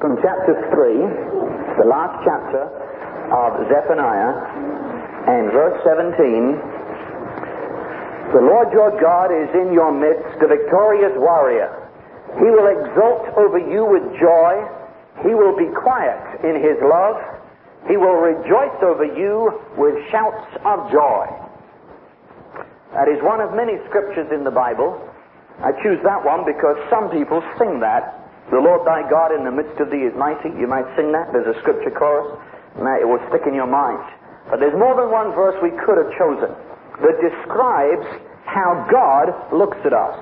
from chapter 3, the last chapter of Zephaniah, and verse 17. The Lord your God is in your midst, the victorious warrior. He will exult over you with joy. He will be quiet in his love. He will rejoice over you with shouts of joy. That is one of many scriptures in the Bible. I choose that one because some people sing that the Lord thy God in the midst of thee is mighty. You might sing that. There's a scripture chorus. And it will stick in your mind. But there's more than one verse we could have chosen that describes how God looks at us.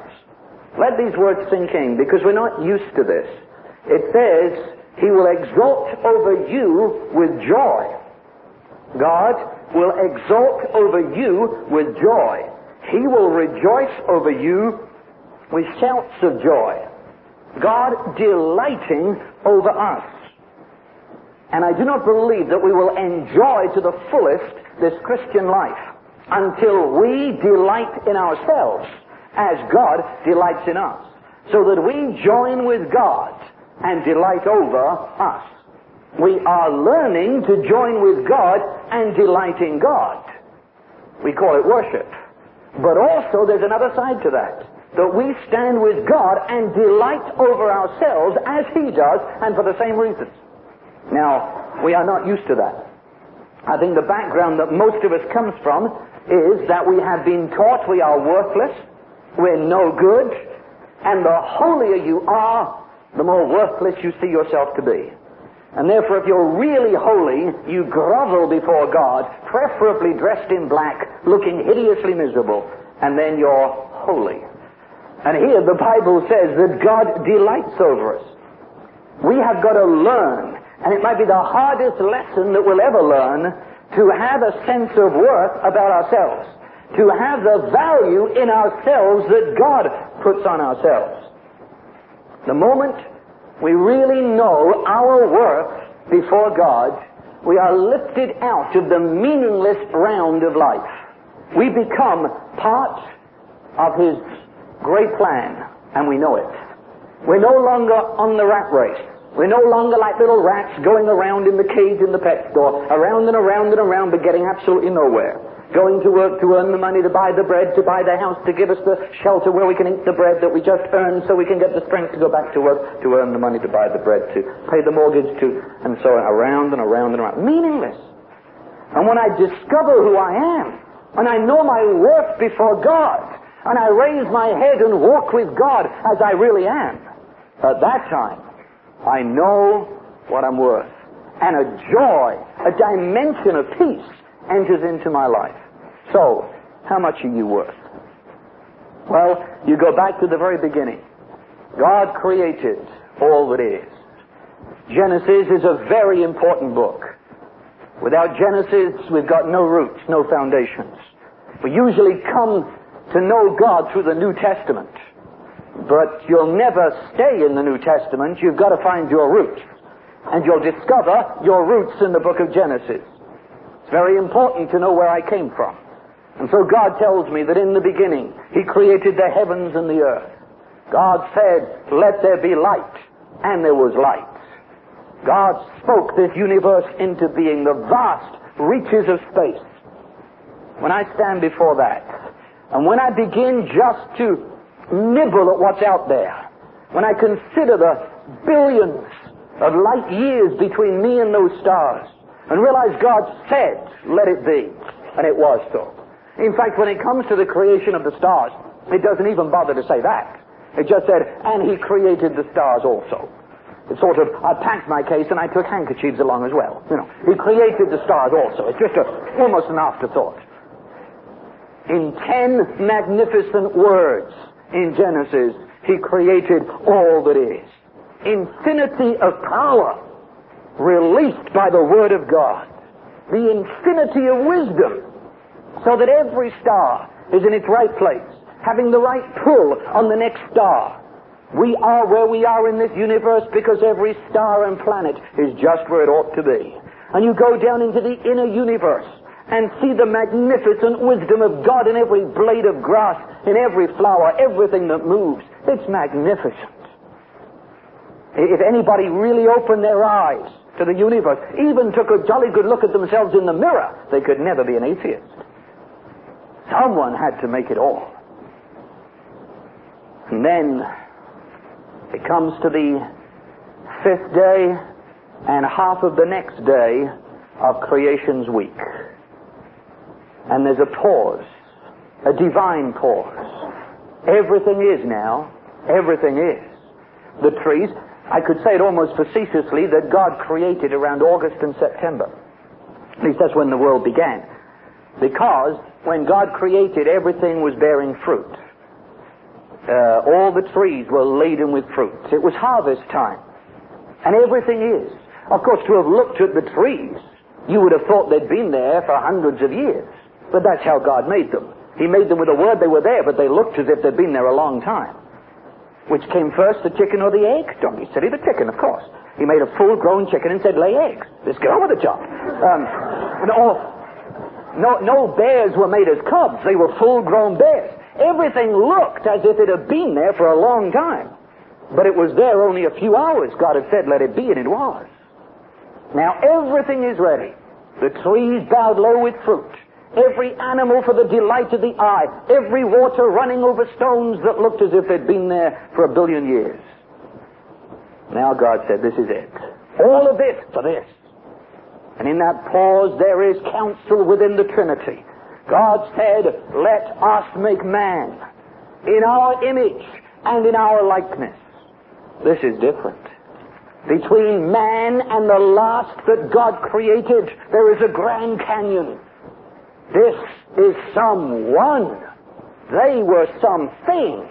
Let these words sink in because we're not used to this. It says, He will exult over you with joy. God will exult over you with joy. He will rejoice over you with shouts of joy. God delighting over us. And I do not believe that we will enjoy to the fullest this Christian life until we delight in ourselves as God delights in us. So that we join with God and delight over us. We are learning to join with God and delight in God. We call it worship. But also there's another side to that that we stand with God and delight over ourselves as He does, and for the same reasons. Now, we are not used to that. I think the background that most of us comes from is that we have been taught we are worthless, we're no good, and the holier you are, the more worthless you see yourself to be. And therefore, if you're really holy, you grovel before God, preferably dressed in black, looking hideously miserable, and then you're holy. And here the Bible says that God delights over us. We have got to learn, and it might be the hardest lesson that we'll ever learn, to have a sense of worth about ourselves. To have the value in ourselves that God puts on ourselves. The moment we really know our worth before God, we are lifted out of the meaningless round of life. We become part of His great plan, and we know it. We're no longer on the rat race. We're no longer like little rats going around in the cage in the pet store, around and around and around, but getting absolutely nowhere. Going to work to earn the money to buy the bread, to buy the house, to give us the shelter where we can eat the bread that we just earned so we can get the strength to go back to work, to earn the money to buy the bread, to pay the mortgage, to, and so on, around and around and around. Meaningless. And when I discover who I am, and I know my worth before God, and I raise my head and walk with God as I really am, at that time, I know what I'm worth. And a joy, a dimension of peace enters into my life. So, how much are you worth? Well, you go back to the very beginning. God created all that is. Genesis is a very important book. Without Genesis, we've got no roots, no foundations. We usually come to know God through the New Testament. But you'll never stay in the New Testament. You've got to find your roots. And you'll discover your roots in the book of Genesis. It's very important to know where I came from. And so God tells me that in the beginning, He created the heavens and the earth. God said, let there be light. And there was light. God spoke this universe into being, the vast reaches of space. When I stand before that, and when I begin just to nibble at what's out there, when I consider the billions of light years between me and those stars, and realize God said, let it be, and it was so. In fact, when it comes to the creation of the stars, it doesn't even bother to say that. It just said, and he created the stars also. It sort of, I packed my case and I took handkerchiefs along as well. You know, he created the stars also. It's just a, almost an afterthought in ten magnificent words in Genesis, he created all that is. Infinity of power released by the Word of God. The infinity of wisdom so that every star is in its right place, having the right pull on the next star. We are where we are in this universe because every star and planet is just where it ought to be. And you go down into the inner universe and see the magnificent wisdom of God in every blade of grass, in every flower, everything that moves. It's magnificent. If anybody really opened their eyes to the universe, even took a jolly good look at themselves in the mirror, they could never be an atheist. Someone had to make it all. And then it comes to the fifth day and half of the next day of creation's week. And there's a pause, a divine pause. Everything is now. Everything is. The trees, I could say it almost facetiously that God created around August and September. At least that's when the world began. Because when God created, everything was bearing fruit. Uh, all the trees were laden with fruit. It was harvest time. And everything is. Of course, to have looked at the trees, you would have thought they'd been there for hundreds of years. But that's how God made them. He made them with a word they were there, but they looked as if they'd been there a long time. Which came first, the chicken or the egg? Be silly, the chicken, of course. He made a full-grown chicken and said, lay eggs. Let's get on with the job. Um, no, no, no bears were made as cubs. They were full-grown bears. Everything looked as if it had been there for a long time. But it was there only a few hours. God had said, let it be, and it was. Now everything is ready. The trees bowed low with fruit. Every animal for the delight of the eye. Every water running over stones that looked as if they'd been there for a billion years. Now God said, this is it. All of this for this. And in that pause, there is counsel within the Trinity. God said, let us make man in our image and in our likeness. This is different. Between man and the last that God created, there is a Grand Canyon. This is someone. They were something.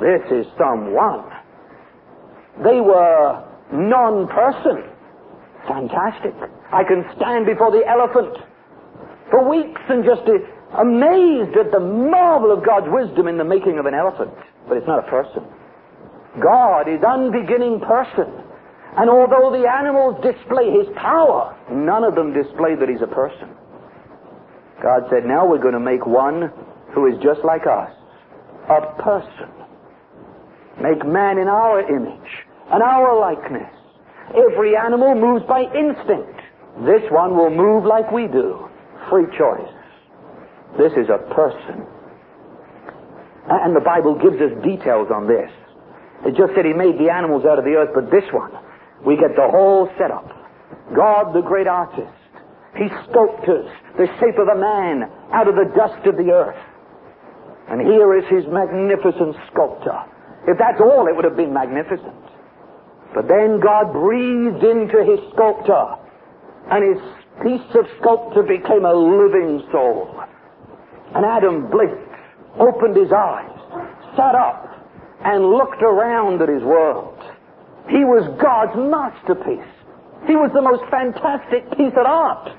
This is someone. They were non-person. Fantastic. I can stand before the elephant for weeks and just be amazed at the marvel of God's wisdom in the making of an elephant. But it's not a person. God is unbeginning person. And although the animals display his power, none of them display that he's a person. God said, now we're going to make one who is just like us. A person. Make man in our image and our likeness. Every animal moves by instinct. This one will move like we do. Free choice. This is a person. And the Bible gives us details on this. It just said he made the animals out of the earth, but this one, we get the whole setup. God, the great artist, he sculptures the shape of a man out of the dust of the earth. And here is his magnificent sculptor. If that's all, it would have been magnificent. But then God breathed into his sculptor, and his piece of sculpture became a living soul. And Adam blinked, opened his eyes, sat up, and looked around at his world. He was God's masterpiece. He was the most fantastic piece of art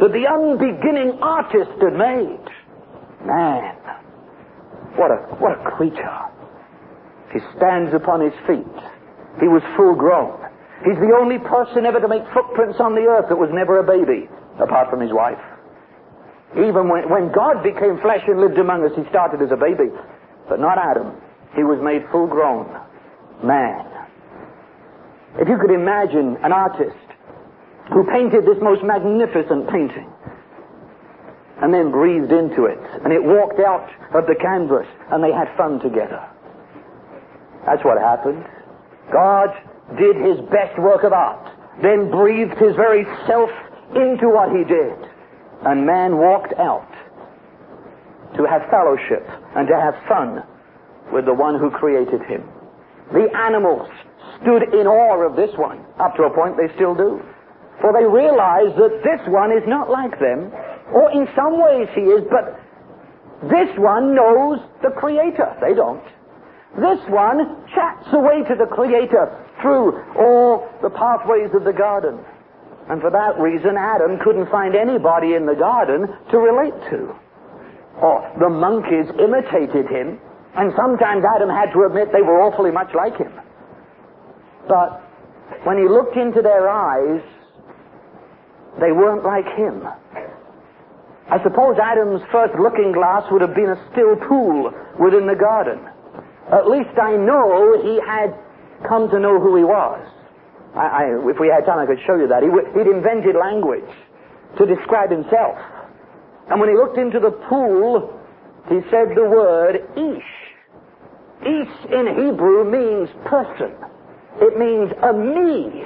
that the unbeginning artist had made. Man, what a, what a creature. He stands upon his feet. He was full grown. He's the only person ever to make footprints on the earth that was never a baby, apart from his wife. Even when, when God became flesh and lived among us, he started as a baby. But not Adam. He was made full grown. Man. If you could imagine an artist who painted this most magnificent painting and then breathed into it and it walked out of the canvas and they had fun together. That's what happened. God did his best work of art, then breathed his very self into what he did. And man walked out to have fellowship and to have fun with the one who created him. The animals stood in awe of this one. Up to a point they still do. For they realize that this one is not like them, or in some ways he is, but this one knows the Creator. They don't. This one chats away to the Creator through all the pathways of the garden. And for that reason, Adam couldn't find anybody in the garden to relate to. Or the monkeys imitated him, and sometimes Adam had to admit they were awfully much like him. But when he looked into their eyes, they weren't like him. I suppose Adam's first looking glass would have been a still pool within the garden. At least I know he had come to know who he was. I, I, if we had time, I could show you that. He, he'd invented language to describe himself. And when he looked into the pool, he said the word Ish. Ish in Hebrew means person. It means a me.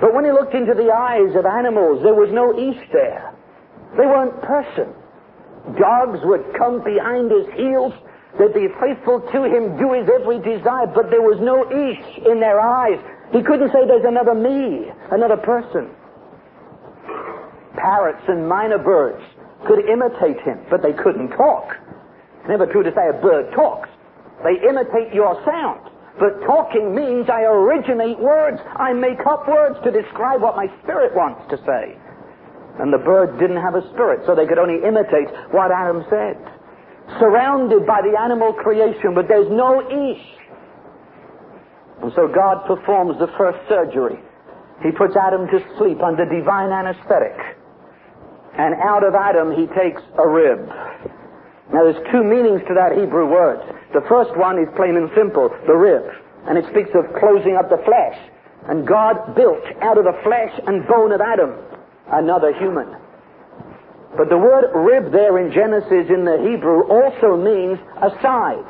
But when he looked into the eyes of animals, there was no Ish there. They weren't person. Dogs would come behind his heels. They'd be faithful to him, do his every desire, but there was no ish in their eyes. He couldn't say there's another me, another person. Parrots and mynah birds could imitate him, but they couldn't talk. Never true to say a bird talks. They imitate your sound. But talking means I originate words. I make up words to describe what my spirit wants to say. And the bird didn't have a spirit, so they could only imitate what Adam said. Surrounded by the animal creation, but there's no ish. And so God performs the first surgery. He puts Adam to sleep under divine anesthetic. And out of Adam he takes a rib. Now there's two meanings to that Hebrew word. The first one is plain and simple, the rib. And it speaks of closing up the flesh. And God built out of the flesh and bone of Adam another human. But the word rib there in Genesis in the Hebrew also means a side.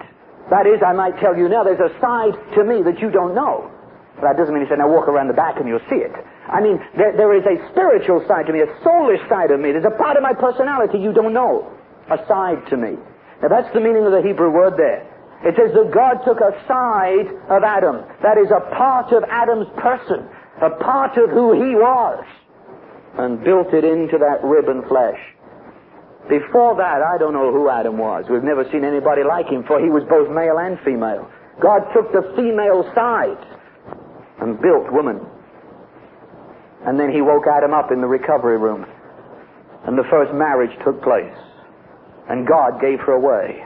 That is, I might tell you now, there's a side to me that you don't know. But that doesn't mean he said, now walk around the back and you'll see it. I mean, there, there is a spiritual side to me, a soulish side of me. There's a part of my personality you don't know. A side to me. Now that's the meaning of the Hebrew word there. It says that God took a side of Adam. That is a part of Adam's person. A part of who he was and built it into that rib and flesh. Before that, I don't know who Adam was. We've never seen anybody like him, for he was both male and female. God took the female side and built woman. And then he woke Adam up in the recovery room. And the first marriage took place. And God gave her away.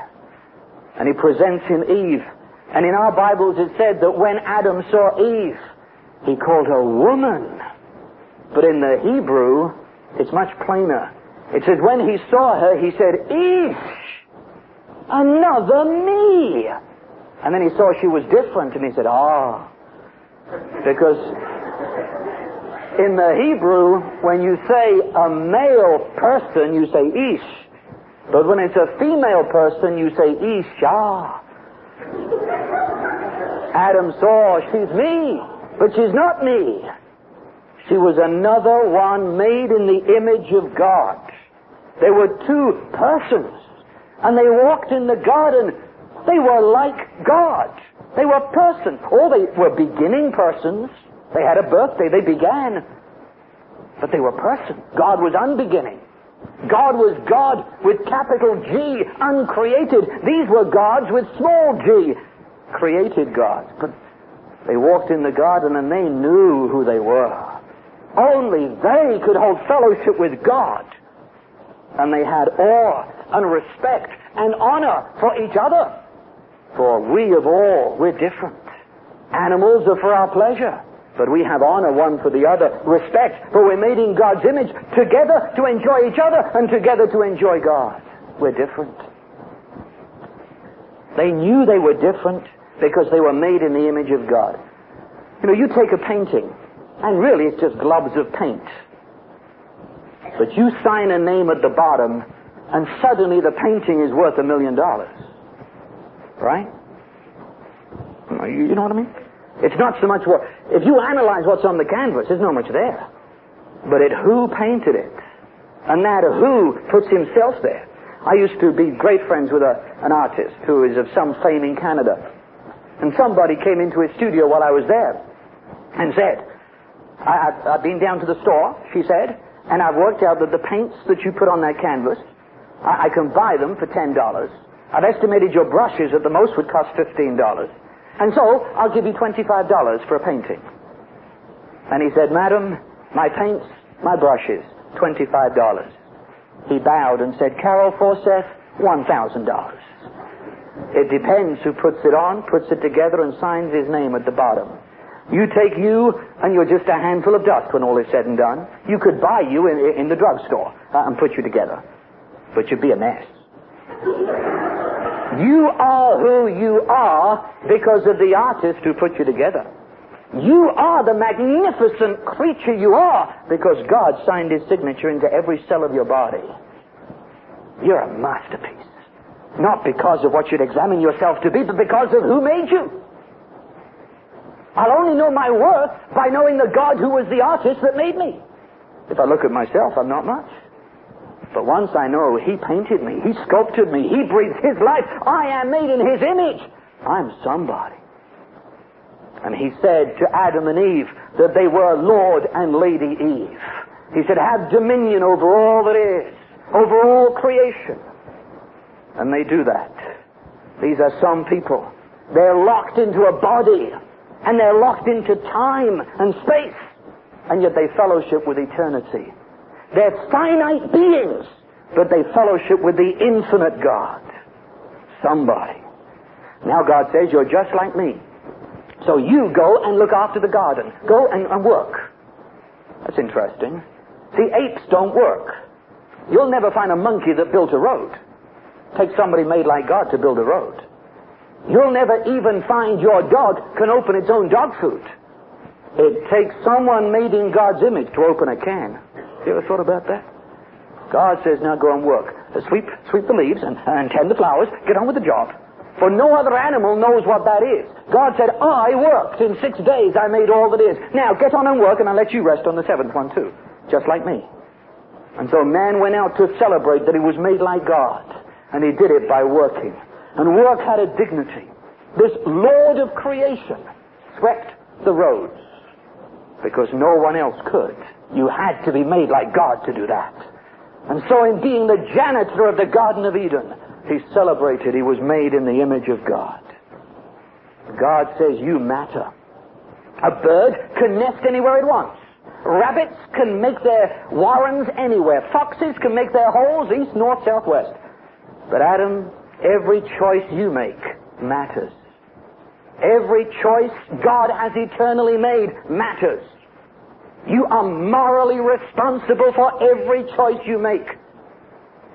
And he presents him Eve. And in our Bibles it said that when Adam saw Eve, he called her woman. But in the Hebrew, it's much plainer. It says, when he saw her, he said, Ish, another me. And then he saw she was different, and he said, Ah. Because in the Hebrew, when you say a male person, you say Ish. But when it's a female person, you say Isha. Adam saw, she's me, but she's not me. She was another one made in the image of God. They were two persons. And they walked in the garden. They were like God. They were persons. Or they were beginning persons. They had a birthday. They began. But they were persons. God was unbeginning. God was God with capital G, uncreated. These were gods with small g, created gods. But they walked in the garden and they knew who they were. Only they could hold fellowship with God. And they had awe and respect and honor for each other. For we of all, we're different. Animals are for our pleasure. But we have honor one for the other, respect, for we're made in God's image, together to enjoy each other and together to enjoy God. We're different. They knew they were different because they were made in the image of God. You know, you take a painting and really, it's just globs of paint. But you sign a name at the bottom, and suddenly the painting is worth a million dollars. Right? You know what I mean? It's not so much what, if you analyze what's on the canvas, there's not much there. But it who painted it. And that who puts himself there. I used to be great friends with a, an artist who is of some fame in Canada. And somebody came into his studio while I was there and said, I, have I've been down to the store, she said, and I've worked out that the paints that you put on that canvas, I, I can buy them for $10. I've estimated your brushes at the most would cost $15. And so, I'll give you $25 for a painting. And he said, Madam, my paints, my brushes, $25. He bowed and said, Carol Forseth, $1,000. It depends who puts it on, puts it together, and signs his name at the bottom. You take you, and you're just a handful of dust when all is said and done. You could buy you in, in the drugstore uh, and put you together. But you'd be a mess. You are who you are because of the artist who put you together. You are the magnificent creature you are because God signed his signature into every cell of your body. You're a masterpiece. Not because of what you'd examine yourself to be, but because of who made you. I'll only know my worth by knowing the God who was the artist that made me. If I look at myself, I'm not much. But once I know He painted me, He sculpted me, He breathed His life, I am made in His image. I'm somebody. And He said to Adam and Eve that they were Lord and Lady Eve. He said, have dominion over all that is, over all creation. And they do that. These are some people. They're locked into a body, and they're locked into time and space, and yet they fellowship with eternity. They're finite beings, but they fellowship with the infinite God. Somebody. Now God says, You're just like me. So you go and look after the garden. Go and, and work. That's interesting. See, apes don't work. You'll never find a monkey that built a road. Take somebody made like God to build a road. You'll never even find your dog can open its own dog food. It takes someone made in God's image to open a can. You ever thought about that? God says, now go and work. Uh, sweep, sweep the leaves and, and tend the flowers. Get on with the job. For no other animal knows what that is. God said, I worked. In six days I made all that is. Now get on and work and I'll let you rest on the seventh one too. Just like me. And so man went out to celebrate that he was made like God. And he did it by working. And work had a dignity. This Lord of creation swept the roads because no one else could. You had to be made like God to do that. And so in being the janitor of the Garden of Eden, he celebrated he was made in the image of God. God says you matter. A bird can nest anywhere it wants. Rabbits can make their warrens anywhere. Foxes can make their holes east, north, south, west. But Adam, every choice you make matters. Every choice God has eternally made matters. You are morally responsible for every choice you make.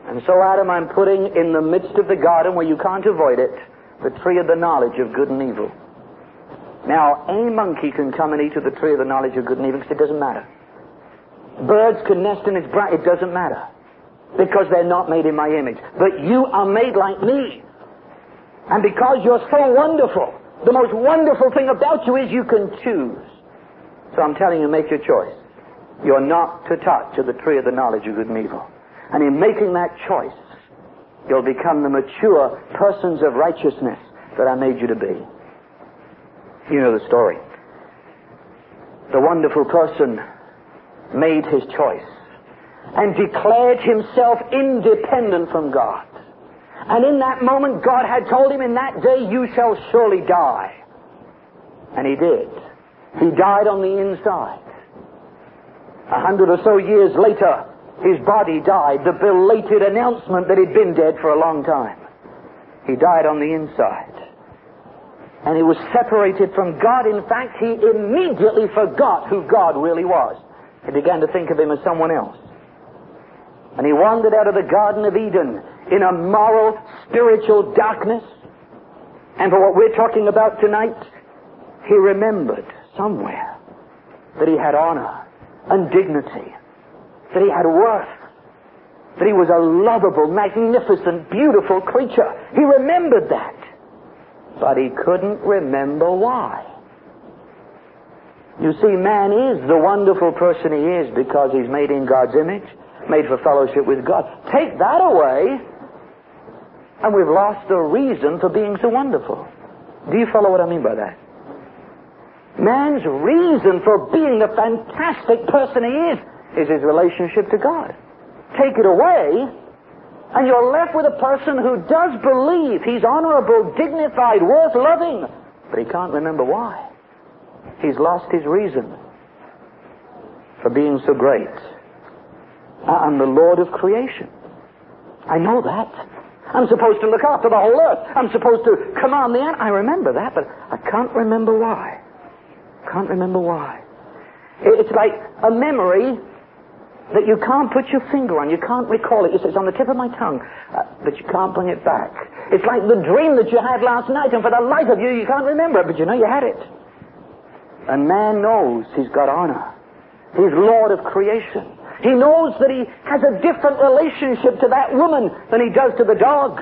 And so, Adam, I'm putting in the midst of the garden where you can't avoid it, the tree of the knowledge of good and evil. Now, any monkey can come and eat of the tree of the knowledge of good and evil because it doesn't matter. Birds can nest in its branch, it doesn't matter. Because they're not made in my image. But you are made like me. And because you're so wonderful, the most wonderful thing about you is you can choose. So I'm telling you, make your choice. You're not to touch of the tree of the knowledge of good and evil. And in making that choice, you'll become the mature persons of righteousness that I made you to be. You know the story. The wonderful person made his choice and declared himself independent from God. And in that moment, God had told him, In that day you shall surely die. And he did. He died on the inside. A hundred or so years later, his body died, the belated announcement that he'd been dead for a long time. He died on the inside. And he was separated from God. In fact, he immediately forgot who God really was. He began to think of him as someone else. And he wandered out of the Garden of Eden in a moral, spiritual darkness. And for what we're talking about tonight, he remembered somewhere that he had honor and dignity, that he had worth, that he was a lovable, magnificent, beautiful creature. He remembered that. But he couldn't remember why. You see, man is the wonderful person he is because he's made in God's image, made for fellowship with God. Take that away, and we've lost the reason for being so wonderful. Do you follow what I mean by that? Man's reason for being the fantastic person he is is his relationship to God. Take it away, and you're left with a person who does believe he's honorable, dignified, worth loving, but he can't remember why. He's lost his reason for being so great. I'm the Lord of creation. I know that. I'm supposed to look after the whole earth. I'm supposed to command the ant. I remember that, but I can't remember why. Can't remember why. It's like a memory that you can't put your finger on. You can't recall it. It's on the tip of my tongue, uh, but you can't bring it back. It's like the dream that you had last night, and for the life of you, you can't remember it, but you know you had it. And man knows he's got honor. He's Lord of creation. He knows that he has a different relationship to that woman than he does to the dog.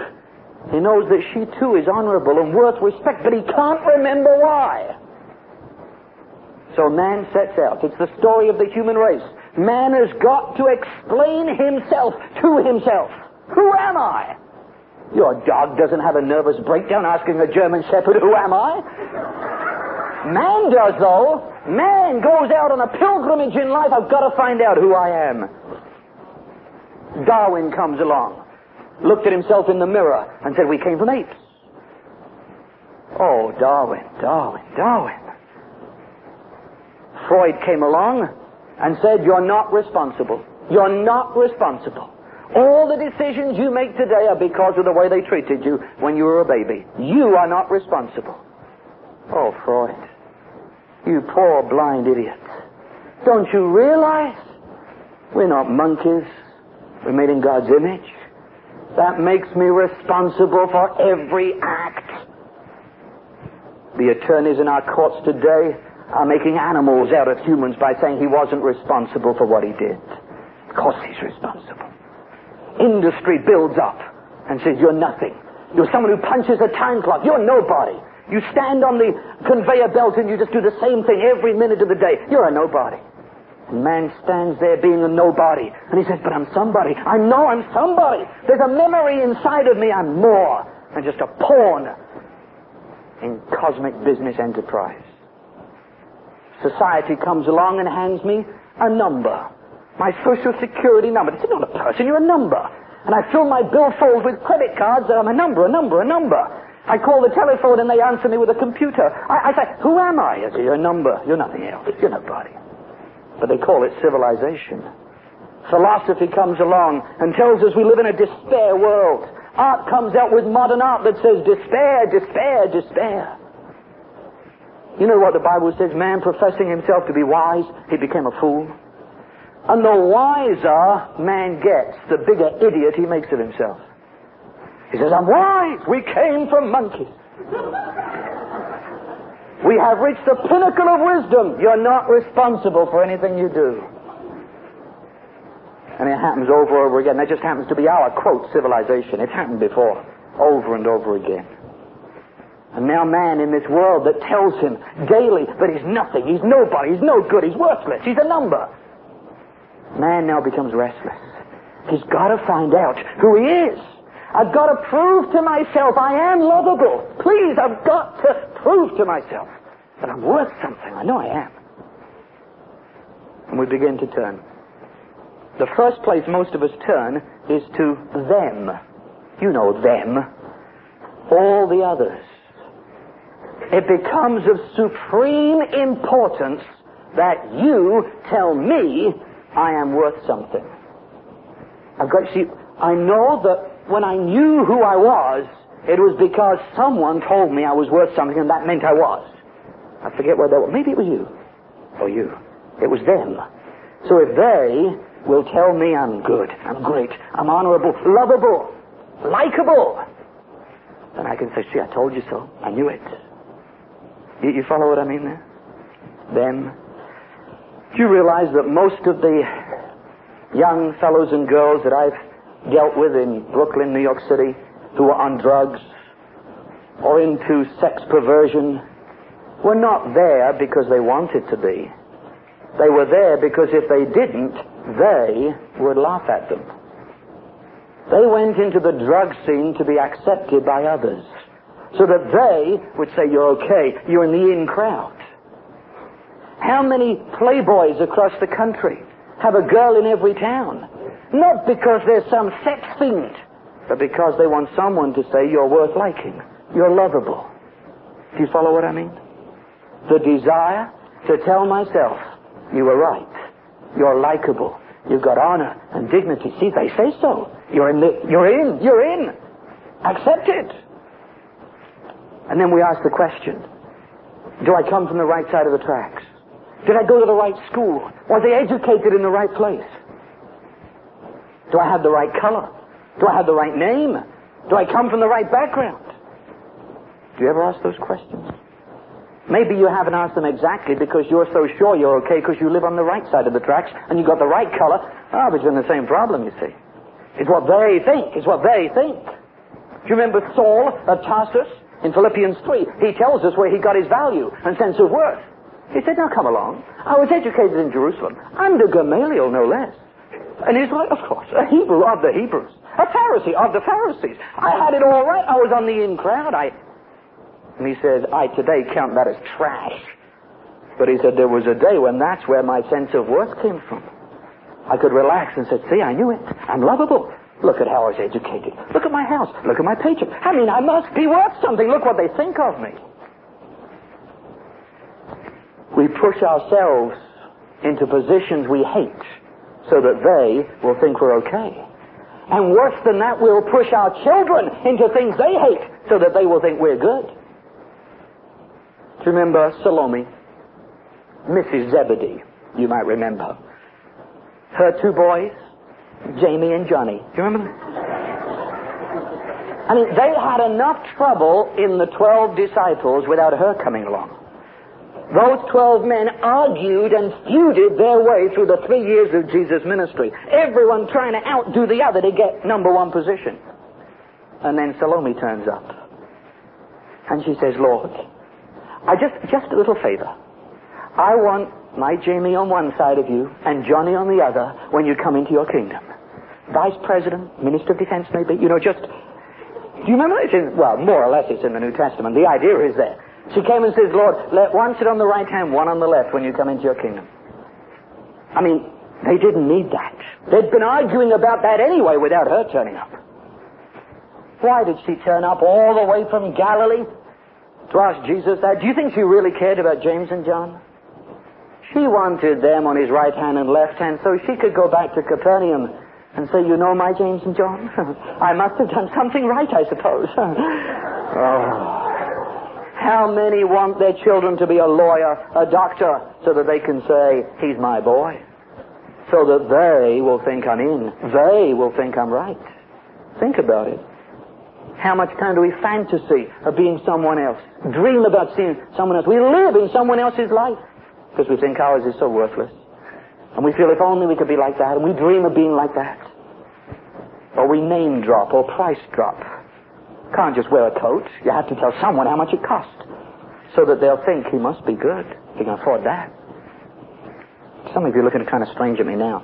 He knows that she too is honorable and worth respect, but he can't remember why. So man sets out. It's the story of the human race. Man has got to explain himself to himself. Who am I? Your dog doesn't have a nervous breakdown asking a German Shepherd, Who am I? Man does, though. Man goes out on a pilgrimage in life. I've got to find out who I am. Darwin comes along, looked at himself in the mirror, and said, We came from apes. Oh, Darwin, Darwin, Darwin. Freud came along and said, You're not responsible. You're not responsible. All the decisions you make today are because of the way they treated you when you were a baby. You are not responsible. Oh, Freud. You poor blind idiot. Don't you realize we're not monkeys? We're made in God's image. That makes me responsible for every act. The attorneys in our courts today are making animals out of humans by saying he wasn't responsible for what he did. Of course he's responsible. Industry builds up and says you're nothing. You're someone who punches a time clock. You're nobody. You stand on the conveyor belt and you just do the same thing every minute of the day. You're a nobody. And man stands there being a nobody. And he says, but I'm somebody. I know I'm somebody. There's a memory inside of me. I'm more than just a pawn in cosmic business enterprise. Society comes along and hands me a number. My social security number. It's not a person, you're a number. And I fill my billfold with credit cards that I'm a number, a number, a number. I call the telephone and they answer me with a computer. I, I say, who am I? I say, you're a number. You're nothing else. You're nobody. But they call it civilization. Philosophy comes along and tells us we live in a despair world. Art comes out with modern art that says despair, despair, despair. You know what the Bible says? Man professing himself to be wise, he became a fool. And the wiser man gets, the bigger idiot he makes of himself. He says, I'm wise. We came from monkeys. We have reached the pinnacle of wisdom. You're not responsible for anything you do. And it happens over and over again. That just happens to be our, quote, civilization. It's happened before, over and over again. And now man in this world that tells him daily that he's nothing, he's nobody, he's no good, he's worthless, he's a number. Man now becomes restless. He's got to find out who he is. I've got to prove to myself I am lovable. Please, I've got to prove to myself that I'm worth something. I know I am. And we begin to turn. The first place most of us turn is to them. You know them. All the others. It becomes of supreme importance that you tell me I am worth something. I've got, see, I know that when I knew who I was, it was because someone told me I was worth something and that meant I was. I forget where that was. Maybe it was you. Or you. It was them. So if they will tell me I'm good, I'm great, I'm honorable, lovable, likable, then I can say, see, I told you so. I knew it. You, you follow what I mean there? Them. Do you realize that most of the young fellows and girls that I've dealt with in Brooklyn, New York City, who were on drugs or into sex perversion were not there because they wanted to be. They were there because if they didn't, they would laugh at them. They went into the drug scene to be accepted by others so that they would say, You're okay, you're in the in crowd. How many playboys across the country have a girl in every town? Not because there's some sex fiend, but because they want someone to say you're worth liking. You're lovable. Do you follow what I mean? The desire to tell myself, you were right. You're likable. You've got honor and dignity. See, they say so. You're in. The, you're in. You're in. Accept it. And then we ask the question, do I come from the right side of the tracks? Did I go to the right school? Was I educated in the right place? Do I have the right color? Do I have the right name? Do I come from the right background? Do you ever ask those questions? Maybe you haven't asked them exactly because you're so sure you're okay because you live on the right side of the tracks and you got the right color. Ah, oh, but you're in the same problem, you see. It's what they think. It's what they think. Do you remember Saul of Tarsus in Philippians 3? He tells us where he got his value and sense of worth. He said, now come along. I was educated in Jerusalem, under Gamaliel no less. He's like, of course, a Hebrew of the Hebrews, a Pharisee of the Pharisees. I had it all right. I was on the in crowd. I, and he says, I today count that as trash. But he said, there was a day when that's where my sense of worth came from. I could relax and say, see, I knew it. I'm lovable. Look at how I was educated. Look at my house. Look at my paycheck. I mean, I must be worth something. Look what they think of me. We push ourselves into positions we hate so that they will think we're okay. And worse than that, we'll push our children into things they hate so that they will think we're good. Do you remember Salome? Mrs. Zebedee, you might remember. Her two boys, Jamie and Johnny. Do you remember? I mean, they had enough trouble in the 12 disciples without her coming along. Those 12 men argued and feuded their way through the three years of Jesus' ministry. Everyone trying to outdo the other to get number one position. And then Salome turns up. And she says, Lord, I just, just a little favor. I want my Jamie on one side of you and Johnny on the other when you come into your kingdom. Vice President, Minister of Defense maybe, you know, just, do you remember? It's in, well, more or less it's in the New Testament. The idea is there. She came and says, Lord, let one sit on the right hand, one on the left when you come into your kingdom. I mean, they didn't need that. They'd been arguing about that anyway without her turning up. Why did she turn up all the way from Galilee to ask Jesus that? Do you think she really cared about James and John? She wanted them on his right hand and left hand so she could go back to Capernaum and say, You know my James and John? I must have done something right, I suppose. oh. How many want their children to be a lawyer, a doctor, so that they can say, he's my boy? So that they will think I'm in. They will think I'm right. Think about it. How much time do we fantasy of being someone else? Dream about seeing someone else. We live in someone else's life because we think ours is so worthless. And we feel if only we could be like that, and we dream of being like that. Or we name drop or price drop. Can't just wear a coat. You have to tell someone how much it cost so that they'll think he must be good. He can afford that. Some of you are looking kind of strange at me now.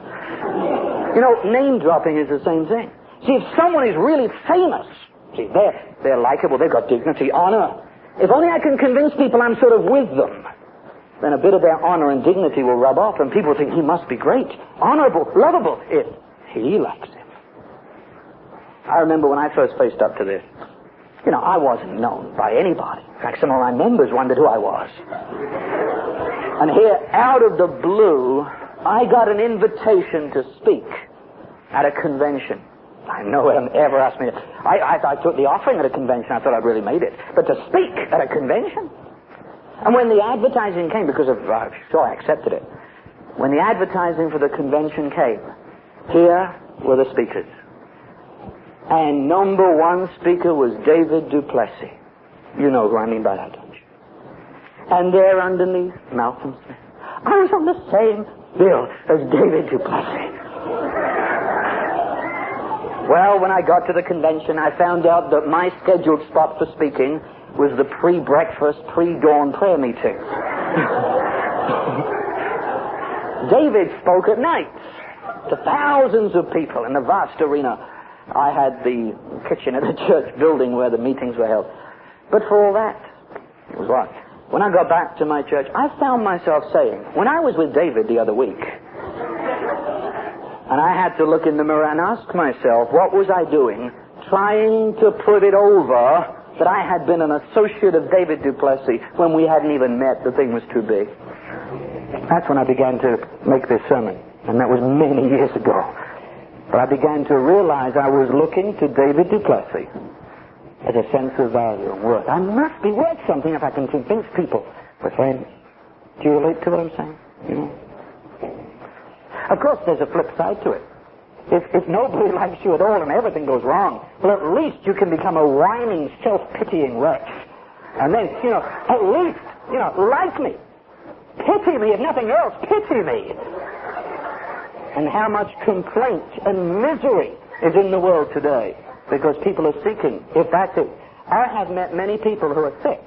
You know, name dropping is the same thing. See, if someone is really famous, see, they're, they're likable, they've got dignity, honor. If only I can convince people I'm sort of with them, then a bit of their honor and dignity will rub off and people think he must be great, honorable, lovable, if he likes him. I remember when I first faced up to this, you know, I wasn't known by anybody. In fact, some of my members wondered who I was. And here, out of the blue, I got an invitation to speak at a convention. I know one ever asked me. I, I, I took the offering at a convention. I thought I'd really made it. But to speak at a convention? And when the advertising came, because of, uh, sure, I accepted it. When the advertising for the convention came, here were the speakers. And number one speaker was David du Plessis. You know who I mean by that, don't you? And there underneath, Malcolm Smith. I was on the same bill as David du Plessis. Well, when I got to the convention, I found out that my scheduled spot for speaking was the pre-breakfast, pre-dawn prayer meeting. David spoke at night to thousands of people in the vast arena I had the kitchen at the church building where the meetings were held. But for all that, it was what? When I got back to my church, I found myself saying, when I was with David the other week, and I had to look in the mirror and ask myself, what was I doing? Trying to put it over that I had been an associate of David du Plessis when we hadn't even met. The thing was too big. That's when I began to make this sermon. And that was many years ago. But I began to realize I was looking to David du Plessis as a sense of value and worth. I must be worth something if I can convince people. But friends, do you relate to what I'm saying? You know? Of course, there's a flip side to it. If, if nobody likes you at all and everything goes wrong, well, at least you can become a whining, self-pitying wretch. And then, you know, at least You know, like me. Pity me, if nothing else, pity me. And how much complaint and misery is in the world today because people are seeking. That's it. I have met many people who are sick.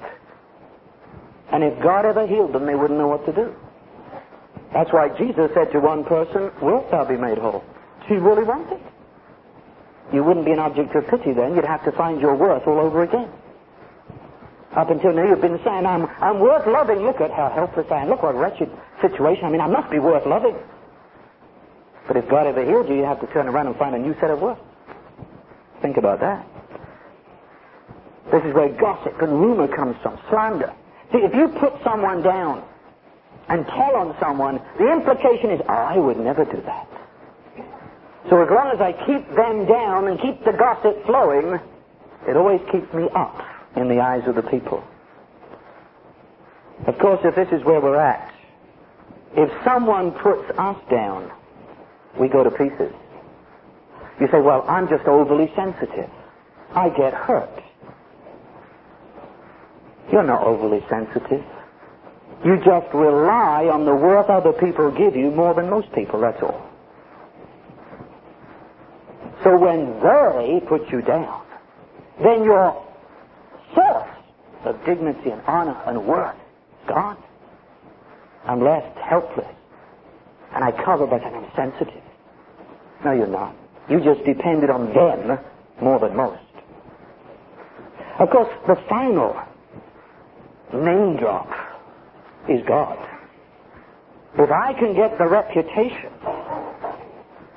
And if God ever healed them, they wouldn't know what to do. That's why Jesus said to one person, Wilt thou be made whole? She really wanted. You wouldn't be an object of pity then. You'd have to find your worth all over again. Up until now, you've been saying, I'm, I'm worth loving. Look at how helpless I am. Look what a wretched situation. I mean, I must be worth loving. But if God ever healed you, you have to turn around and find a new set of worth. Think about that. This is where gossip and rumor comes from, slander. See, if you put someone down and tell on someone, the implication is, oh, I would never do that. So as long as I keep them down and keep the gossip flowing, it always keeps me up in the eyes of the people. Of course, if this is where we're at, if someone puts us down, we go to pieces. You say, well, I'm just overly sensitive. I get hurt. You're not overly sensitive. You just rely on the worth other people give you more than most people, that's all. So when they put you down, then your source of dignity and honor and worth gone. I'm left helpless. And I cover saying I'm sensitive. No, you're not. You just depended on them more than most. Of course, the final name drop is God. If I can get the reputation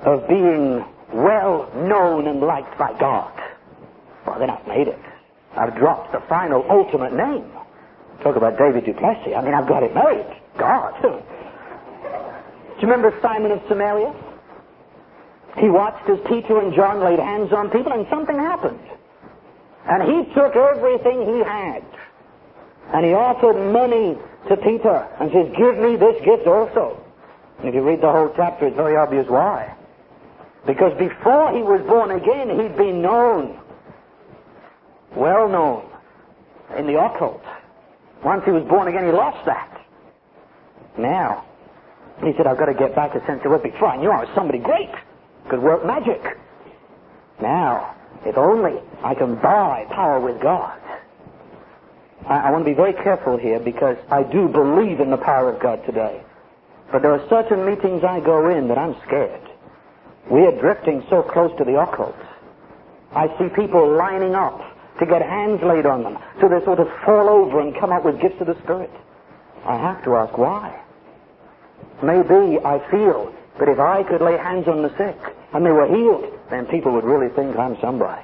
of being well known and liked by God, well, then I've made it. I've dropped the final ultimate name. Talk about David du Plessis. I mean, I've got it made. God. Do you remember Simon of Samaria? He watched as Peter and John laid hands on people and something happened. And he took everything he had and he offered money to Peter and says, Give me this gift also. And if you read the whole chapter, it's very obvious why. Because before he was born again, he'd been known, well known, in the occult. Once he was born again, he lost that. Now, he said, I've got to get back a sense of what before I knew I was somebody great, could work magic. Now, if only I can buy power with God. I, I want to be very careful here because I do believe in the power of God today. But there are certain meetings I go in that I'm scared. We are drifting so close to the occult. I see people lining up to get hands laid on them so they sort of fall over and come up with gifts of the Spirit. I have to ask why. Maybe I feel that if I could lay hands on the sick and they were healed, then people would really think I'm somebody.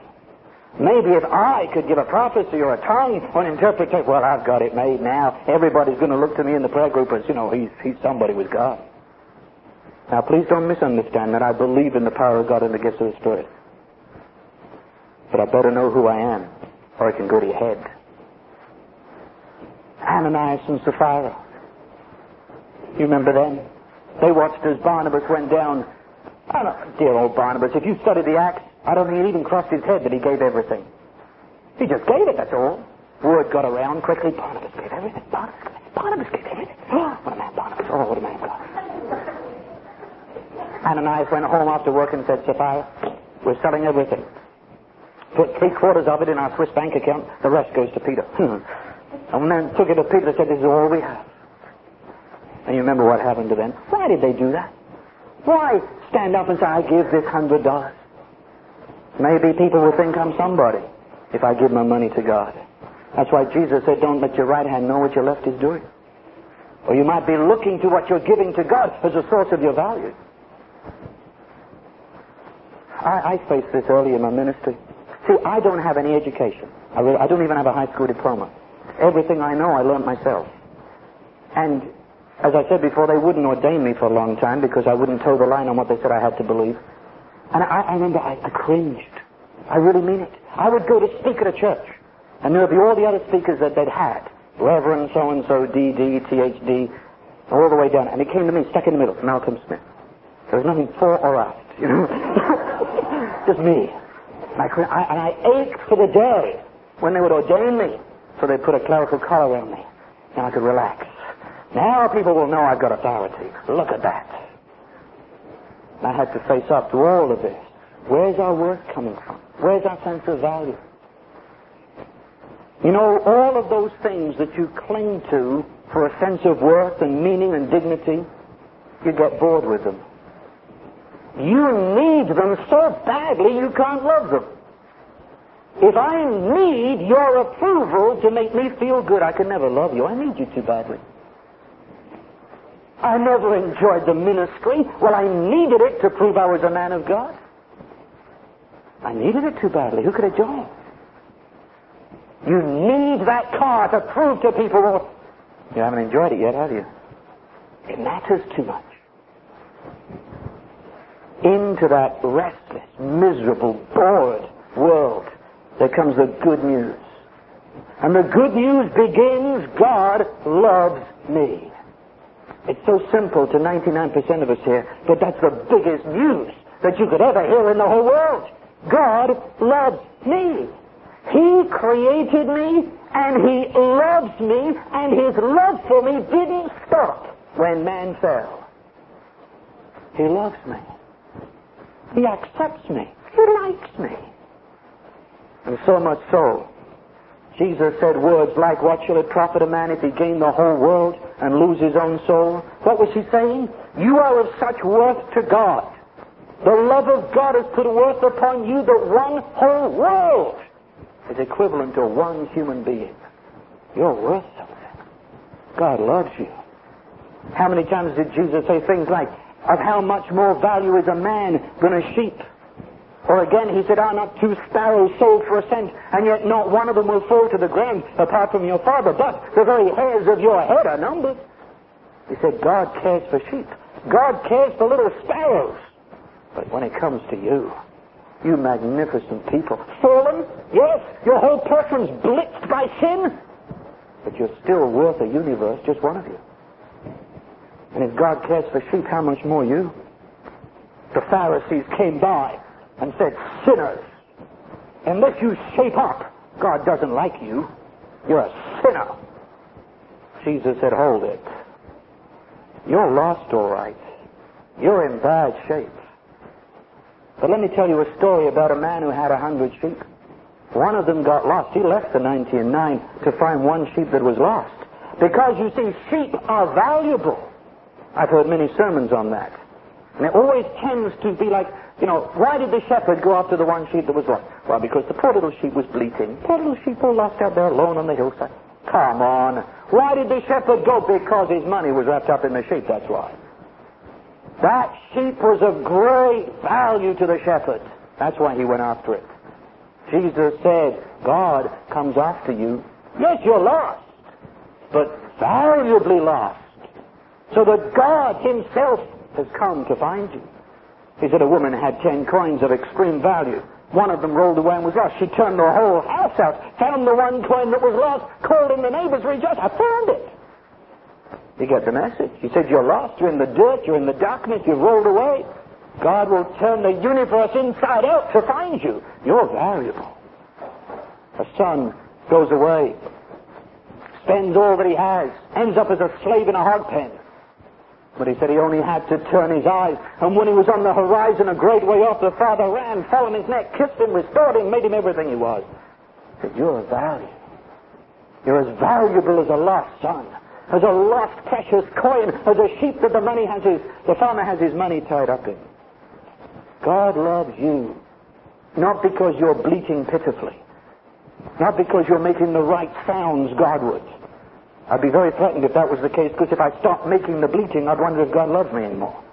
Maybe if I could give a prophecy or a tongue or an interpretation, well, I've got it made now. Everybody's going to look to me in the prayer group as, you know, he's, he's somebody with God. Now, please don't misunderstand that I believe in the power of God and the gifts of the Spirit. But I better know who I am, or I can go to your head. Ananias and Sapphira. You remember them? They watched as Barnabas went down. Oh, no, dear old Barnabas, if you study the Acts, I don't think it even crossed his head that he gave everything. He just gave it, that's all. Word got around quickly. Barnabas gave everything. Barnabas, Barnabas gave everything. Oh, what a man, Barnabas. Oh, what a man God. Ananias went home after work and said, Sapphira, we're selling everything. Put three quarters of it in our Swiss bank account. The rest goes to Peter. Hmm. and then took it to Peter and said, this is all we have. And you remember what happened to them? Why did they do that? Why stand up and say, I give this hundred dollars? Maybe people will think I'm somebody if I give my money to God. That's why Jesus said, don't let your right hand know what your left is doing. Or you might be looking to what you're giving to God as a source of your value. I, I faced this early in my ministry. See, I don't have any education. I, really, I don't even have a high school diploma. Everything I know, I learned myself. And as I said before, they wouldn't ordain me for a long time because I wouldn't toe the line on what they said I had to believe. And I, I remember I, I cringed. I really mean it. I would go to speak at a church, and there would be all the other speakers that they'd had. Reverend so-and-so, D.D., T.H.D., all the way down. And he came to me, stuck in the middle, Malcolm Smith. There was nothing for or aft, you know. Just me. And I, and I ached for the day when they would ordain me. So they put a clerical collar on me. Now I could relax. Now people will know I've got authority. Look at that. I had to face up to all of this. Where's our worth coming from? Where's our sense of value? You know, all of those things that you cling to for a sense of worth and meaning and dignity, you get bored with them. You need them so badly you can't love them. If I need your approval to make me feel good, I can never love you. I need you too badly. I never enjoyed the ministry. Well, I needed it to prove I was a man of God. I needed it too badly. Who could have joined? You need that car to prove to people, you haven't enjoyed it yet, have you? It matters too much. Into that restless, miserable, bored world, there comes the good news. And the good news begins, God loves me. It's so simple to 99% of us here, but that's the biggest news that you could ever hear in the whole world. God loves me. He created me and He loves me and His love for me didn't stop when man fell. He loves me. He accepts me. He likes me. And so much so, Jesus said words like, What shall it profit a man if he gain the whole world and lose his own soul? What was he saying? You are of such worth to God. The love of God has put worth upon you that one whole world is equivalent to one human being. You're worth something. God loves you. How many times did Jesus say things like, of how much more value is a man than a sheep? Or again, he said, Are not two sparrows sold for a cent, and yet not one of them will fall to the ground apart from your Father, but the very hairs of your head are numbered. He said, God cares for sheep. God cares for little sparrows. But when it comes to you, you magnificent people, fallen, yes, your whole person's blitzed by sin, but you're still worth a universe, just one of you. And if God cares for sheep, how much more you? The Pharisees came by and said, Sinners, unless you shape up, God doesn't like you. You're a sinner. Jesus said, Hold it. You're lost, all right. You're in bad shape. But let me tell you a story about a man who had a hundred sheep. One of them got lost. He left the 99 to find one sheep that was lost. Because you see, sheep are valuable. I've heard many sermons on that. And it always tends to be like, you know, why did the shepherd go after the one sheep that was lost? Well, because the poor little sheep was bleating. Poor little sheep all lost out there alone on the hillside. Come on. Why did the shepherd go? Because his money was wrapped up in the sheep, that's why. That sheep was of great value to the shepherd. That's why he went after it. Jesus said, God comes after you. Yes, you're lost, but valuably lost. So that God himself has come to find you. He said a woman had ten coins of extreme value. One of them rolled away and was lost. She turned the whole house out, found the one coin that was lost, called in the neighbors, rejoiced. I found it. You get the message. He said, You're lost, you're in the dirt, you're in the darkness, you've rolled away. God will turn the universe inside out to find you. You're valuable. A son goes away, spends all that he has, ends up as a slave in a hog pen. But he said he only had to turn his eyes. And when he was on the horizon a great way off, the father ran, fell on his neck, kissed him, restored him, made him everything he was. He said, You're of value. You're as valuable as a lost son, as a lost precious coin, as a sheep that the money has his, the farmer has his money tied up in. God loves you. Not because you're bleating pitifully. Not because you're making the right sounds Godward. I'd be very frightened if that was the case, because if I stopped making the bleating, I'd wonder if God loves me anymore.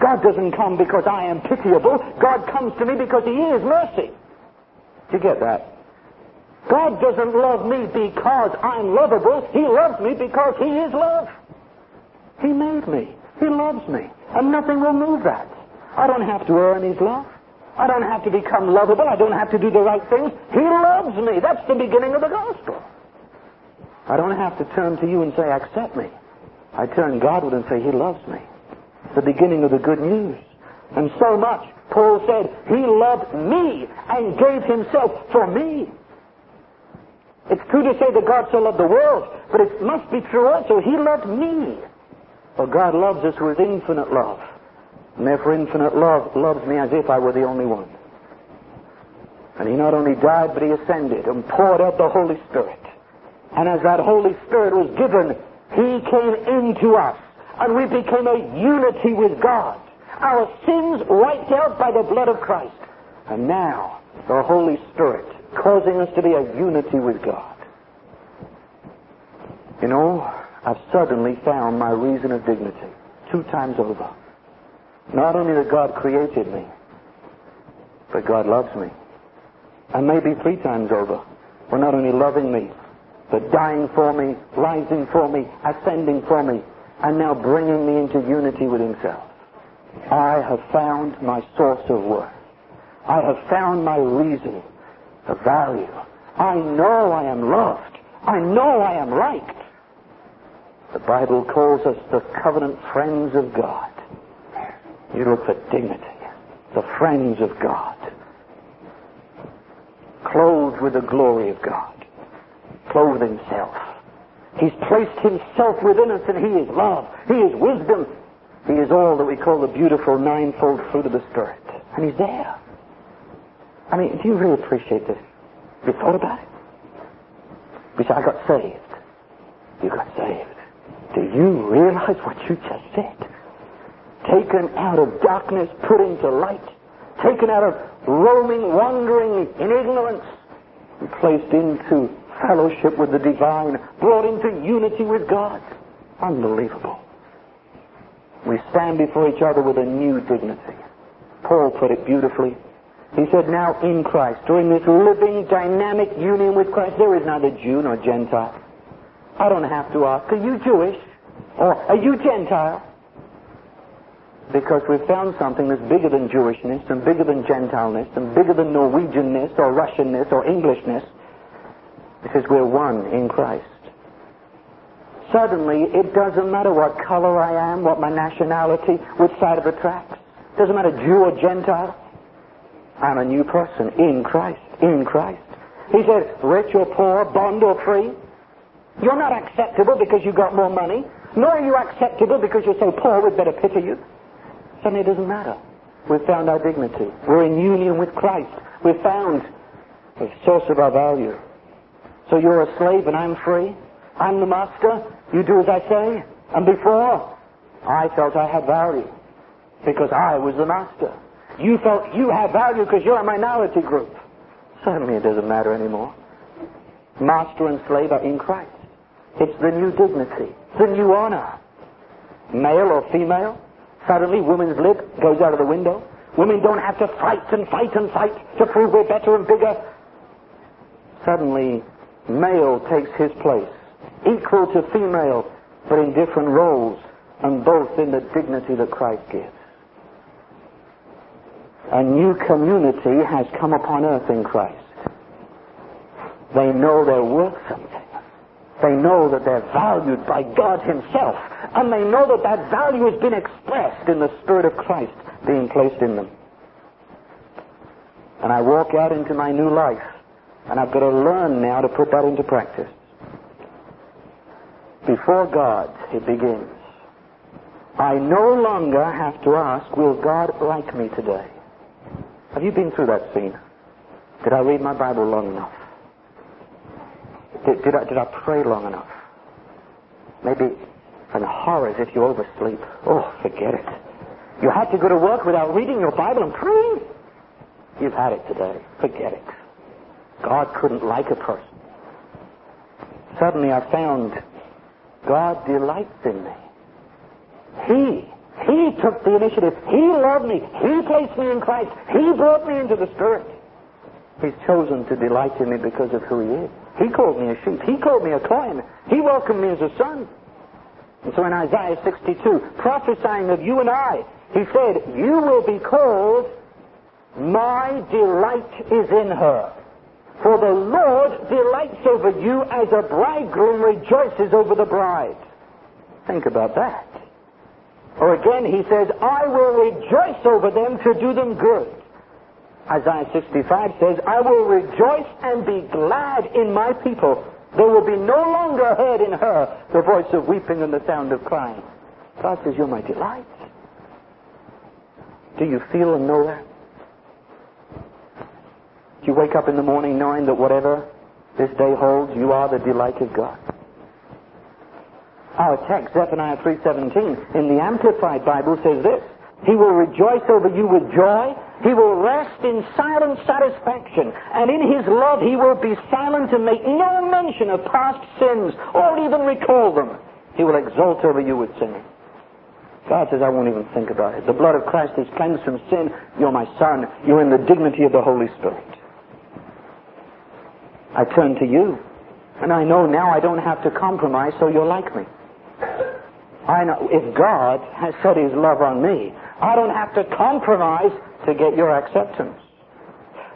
God doesn't come because I am pitiable. God comes to me because He is mercy. Do you get that? God doesn't love me because I'm lovable. He loves me because He is love. He made me. He loves me. And nothing will move that. I don't have to earn His love. I don't have to become lovable. I don't have to do the right things. He loves me. That's the beginning of the gospel. I don't have to turn to you and say, accept me. I turn Godward and say, He loves me. The beginning of the good news. And so much, Paul said, He loved me and gave Himself for me. It's true to say that God so loved the world, but it must be true also He loved me. For God loves us with infinite love. And therefore infinite love loves me as if I were the only one. And He not only died, but He ascended and poured out the Holy Spirit. And as that Holy Spirit was given, He came into us. And we became a unity with God. Our sins wiped out by the blood of Christ. And now, the Holy Spirit causing us to be a unity with God. You know, I've suddenly found my reason of dignity two times over. Not only that God created me, but God loves me. And maybe three times over, for not only loving me, but dying for me, rising for me, ascending for me, and now bringing me into unity with Himself. I have found my source of worth. I have found my reason the value. I know I am loved. I know I am liked. The Bible calls us the covenant friends of God. You look for dignity. The friends of God. Clothed with the glory of God. Clothed himself. He's placed himself within us and he is love. He is wisdom. He is all that we call the beautiful ninefold fruit of the Spirit. And he's there. I mean, do you really appreciate this? Have you thought about it? You say, I got saved. You got saved. Do you realize what you just said? Taken out of darkness, put into light. Taken out of roaming, wandering in ignorance, and placed into fellowship with the divine, brought into unity with God. Unbelievable. We stand before each other with a new dignity. Paul put it beautifully. He said, now in Christ, during this living, dynamic union with Christ, there is neither Jew nor Gentile. I don't have to ask, are you Jewish? Or are you Gentile? Because we've found something that's bigger than Jewishness and bigger than Gentileness and bigger than Norwegianness or Russianness or Englishness. Because we're one in Christ. Suddenly, it doesn't matter what color I am, what my nationality, which side of the tracks. It Doesn't matter Jew or Gentile. I'm a new person in Christ, in Christ. He said, rich or poor, bond or free. You're not acceptable because you've got more money, nor are you acceptable because you're so poor we'd better pity you. Suddenly it doesn't matter. We've found our dignity. We're in union with Christ. We've found the source of our value. So you're a slave and I'm free. I'm the master. You do as I say. And before, I felt I had value because I was the master. You felt you had value because you're a minority group. Suddenly it doesn't matter anymore. Master and slave are in Christ. It's the new dignity, the new honor. Male or female, suddenly woman's lip goes out of the window. Women don't have to fight and fight and fight to prove we're better and bigger. Suddenly, male takes his place, equal to female, but in different roles, and both in the dignity that Christ gives a new community has come upon earth in Christ. They know they're worth something. They know that they're valued by God Himself. And they know that that value has been expressed in the Spirit of Christ being placed in them. And I walk out into my new life. And I've got to learn now to put that into practice. Before God, it begins. I no longer have to ask, will God like me today? Have you been through that scene? Did I read my Bible long enough? Did, did, I, did I pray long enough? Maybe an horrors if you oversleep. Oh, forget it. You had to go to work without reading your Bible and praying? You've had it today. Forget it. God couldn't like a person. Suddenly I found God delights in me. He he took the initiative. He loved me. He placed me in Christ. He brought me into the Spirit. He's chosen to delight in me because of who he is. He called me a sheep. He called me a coin. He welcomed me as a son. And so in Isaiah 62, prophesying of you and I, he said, You will be called, My delight is in her. For the Lord delights over you as a bridegroom rejoices over the bride. Think about that. Or again, he says, I will rejoice over them to do them good. Isaiah 65 says, I will rejoice and be glad in my people. There will be no longer heard in her the voice of weeping and the sound of crying. God says, You're my delight. Do you feel and know that? You wake up in the morning knowing that whatever this day holds, you are the delight of God? Our text, Zephaniah 3.17, in the Amplified Bible says this, He will rejoice over you with joy. He will rest in silent satisfaction. And in His love He will be silent and make no mention of past sins or even recall them. He will exult over you with singing. God says, I won't even think about it. The blood of Christ has cleansed from sin. You're my son. You're in the dignity of the Holy Spirit. I turn to you. And I know now I don't have to compromise so you'll like me. I know if God has set his love on me, I don't have to compromise to get your acceptance.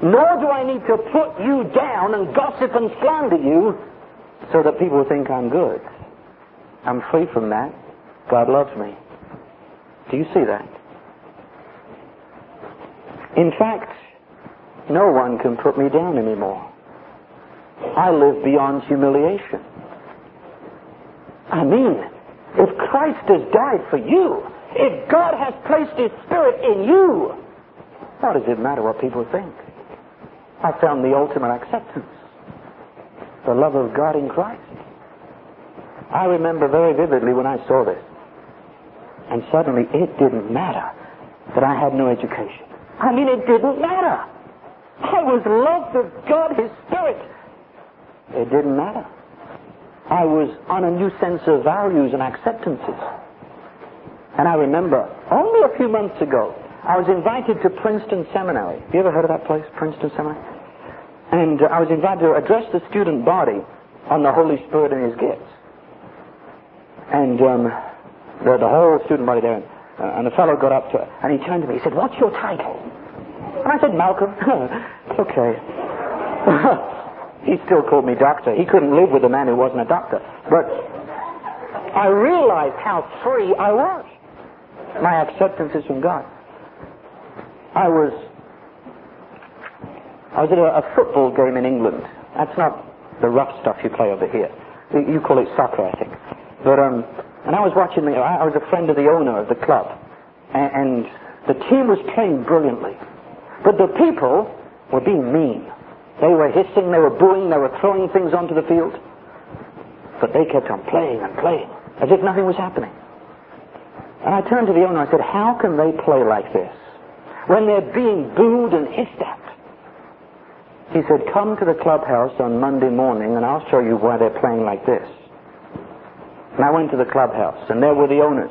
Nor do I need to put you down and gossip and slander you so that people think I'm good. I'm free from that. God loves me. Do you see that? In fact, no one can put me down anymore. I live beyond humiliation. I mean, if Christ has died for you, if God has placed His Spirit in you, what does it matter what people think? I found the ultimate acceptance. The love of God in Christ. I remember very vividly when I saw this. And suddenly it didn't matter that I had no education. I mean, it didn't matter. I was loved of God, His Spirit. It didn't matter. I was on a new sense of values and acceptances. And I remember only a few months ago, I was invited to Princeton Seminary. Have you ever heard of that place, Princeton Seminary? And uh, I was invited to address the student body on the Holy Spirit and His gifts. And um, the, the whole student body there, uh, and the fellow got up to it, and he turned to me. He said, "What's your title?" And I said, "Malcolm." okay. He still called me doctor. He couldn't live with a man who wasn't a doctor. But I realized how free I was. My acceptance is from God. I was I was at a, a football game in England. That's not the rough stuff you play over here. You call it soccer, I think. But um, and I was watching the. I was a friend of the owner of the club, and, and the team was playing brilliantly, but the people were being mean. They were hissing, they were booing, they were throwing things onto the field. But they kept on playing and playing, as if nothing was happening. And I turned to the owner and I said, How can they play like this when they're being booed and hissed at? He said, Come to the clubhouse on Monday morning and I'll show you why they're playing like this. And I went to the clubhouse and there were the owners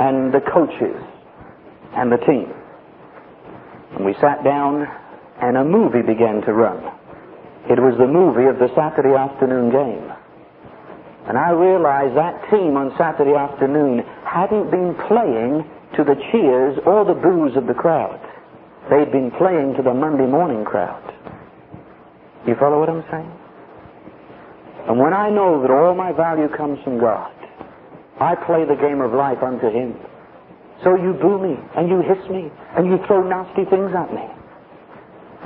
and the coaches and the team. And we sat down and a movie began to run. It was the movie of the Saturday afternoon game. And I realized that team on Saturday afternoon hadn't been playing to the cheers or the boos of the crowd. They'd been playing to the Monday morning crowd. You follow what I'm saying? And when I know that all my value comes from God, I play the game of life unto Him. So you boo me, and you hiss me, and you throw nasty things at me.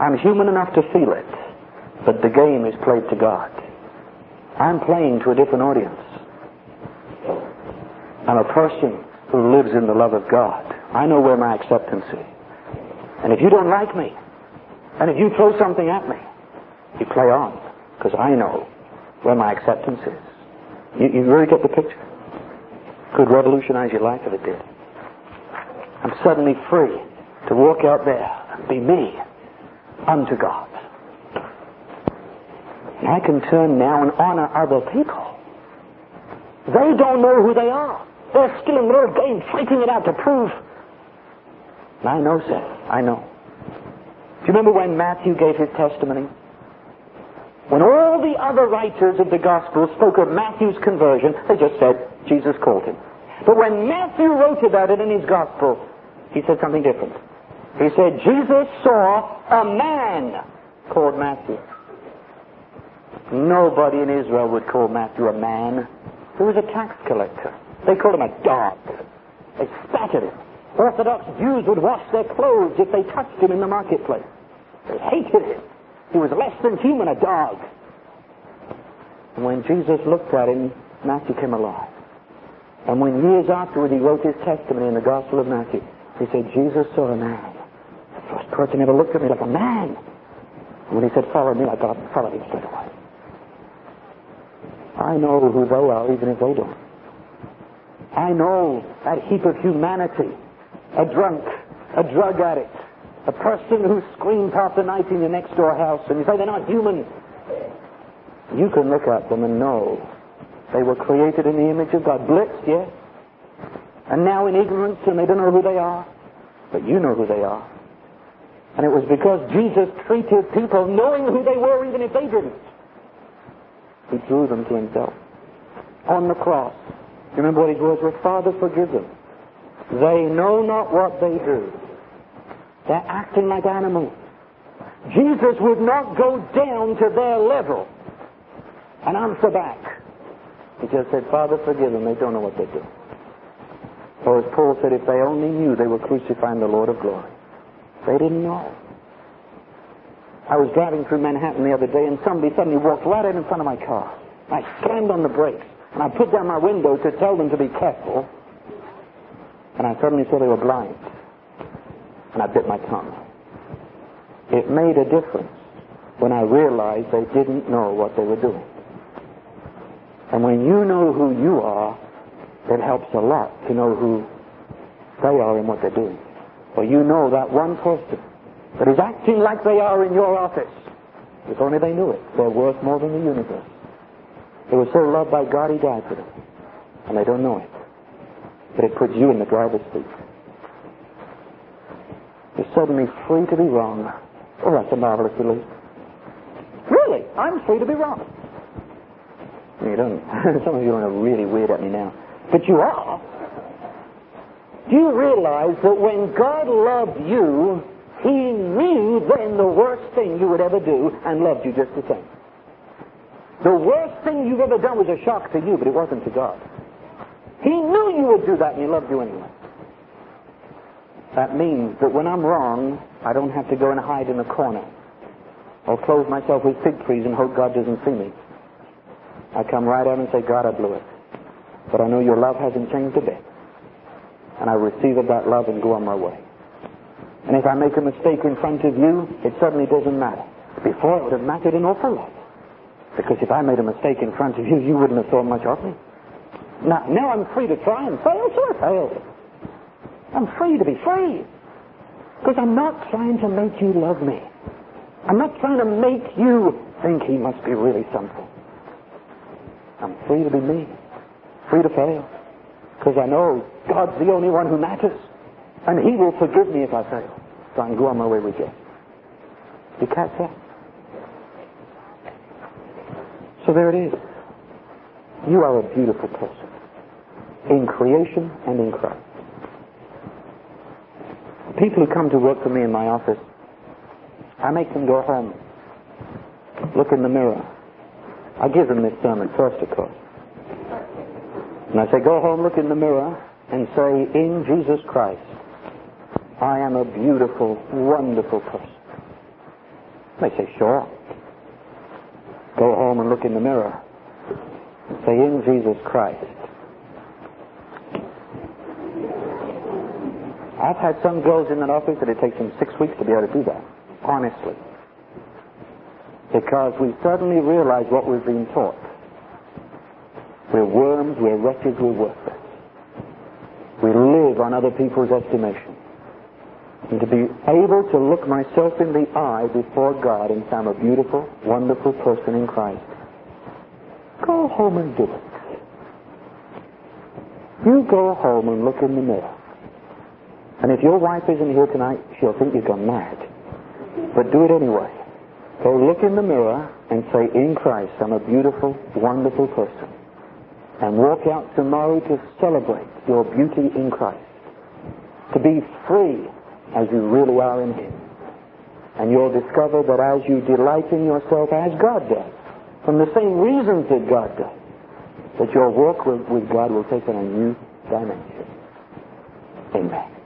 I'm human enough to feel it, but the game is played to God. I'm playing to a different audience. I'm a person who lives in the love of God. I know where my acceptance is. And if you don't like me, and if you throw something at me, you play on, because I know where my acceptance is. You, you really get the picture? Could revolutionize your life if it did. I'm suddenly free to walk out there and be me unto God. And I can turn now and honor other people. They don't know who they are. They're still in their game, fighting it out to prove. And I know, sir. I know. Do you remember when Matthew gave his testimony? When all the other writers of the gospel spoke of Matthew's conversion, they just said Jesus called him. But when Matthew wrote about it in his gospel, he said something different. He said, Jesus saw a man called Matthew. Nobody in Israel would call Matthew a man. He was a tax collector. They called him a dog. They spat at him. Orthodox Jews would wash their clothes if they touched him in the marketplace. They hated him. He was less than human, a dog. And when Jesus looked at him, Matthew came alive. And when years afterward he wrote his testimony in the Gospel of Matthew, he said, Jesus saw a man. First person ever looked at me like a man. And when he said, follow me, I got up and followed him straight away. I know who they are, even if they don't. I know that heap of humanity, a drunk, a drug addict, a person who screams half the night in your next door house, and you say they're not human. You can look at them and know they were created in the image of God. Blitzed, yes. And now in ignorance, and they don't know who they are. But you know who they are. And it was because Jesus treated people knowing who they were, even if they didn't. He drew them to himself. On the cross. Remember what his words were? Father, forgive them. They know not what they do. They're acting like animals. Jesus would not go down to their level and answer back. He just said, Father, forgive them. They don't know what they do. Or as Paul said, if they only knew they were crucifying the Lord of glory. They didn't know. I was driving through Manhattan the other day and somebody suddenly walked right in front of my car. I slammed on the brakes and I put down my window to tell them to be careful. And I suddenly saw they were blind. And I bit my tongue. It made a difference when I realized they didn't know what they were doing. And when you know who you are, it helps a lot to know who they are and what they're doing. For you know that one person that is acting like they are in your office. If only they knew it, they're worth more than the universe. They were so loved by God, He died for them. And they don't know it. But it puts you in the driver's seat. You're suddenly free to be wrong. Oh, that's a marvelous relief. Really? I'm free to be wrong. You don't. Some of you are really weird at me now. But you are. Do you realize that when God loved you, He knew then the worst thing you would ever do and loved you just the same? The worst thing you've ever done was a shock to you, but it wasn't to God. He knew you would do that and He loved you anyway. That means that when I'm wrong, I don't have to go and hide in a corner or close myself with fig trees and hope God doesn't see me. I come right out and say, God, I blew it. But I know your love hasn't changed a bit. And I receive of that love and go on my way. And if I make a mistake in front of you, it suddenly doesn't matter. Before it would have mattered an awful lot. Because if I made a mistake in front of you, you wouldn't have thought much of me. Now, now I'm free to try and fail, I failed. I'm free to be free. Because I'm not trying to make you love me. I'm not trying to make you think he must be really something. I'm free to be me. Free to fail. Because I know God's the only one who matters. And he will forgive me if I fail. So I can go on my way with you. You catch that? So there it is. You are a beautiful person. In creation and in Christ. People who come to work for me in my office, I make them go home, look in the mirror. I give them this sermon first, of course. And I say, go home, look in the mirror, and say, in Jesus Christ, I am a beautiful, wonderful person. They say, sure. Go home and look in the mirror. Say, in Jesus Christ, I've had some girls in that office that it takes them six weeks to be able to do that, honestly. Because we suddenly realize what we've been taught. We're worms, we're wretches, we're worthless. We live on other people's estimation. And to be able to look myself in the eye before God and say I'm a beautiful, wonderful person in Christ. Go home and do it. You go home and look in the mirror. And if your wife isn't here tonight, she'll think you've gone mad. But do it anyway. Go look in the mirror and say, in Christ, I'm a beautiful, wonderful person. And walk out tomorrow to celebrate your beauty in Christ. To be free as you really are in Him. And you'll discover that as you delight in yourself as God does, from the same reasons that God does, that your walk with, with God will take on a new dimension. Amen.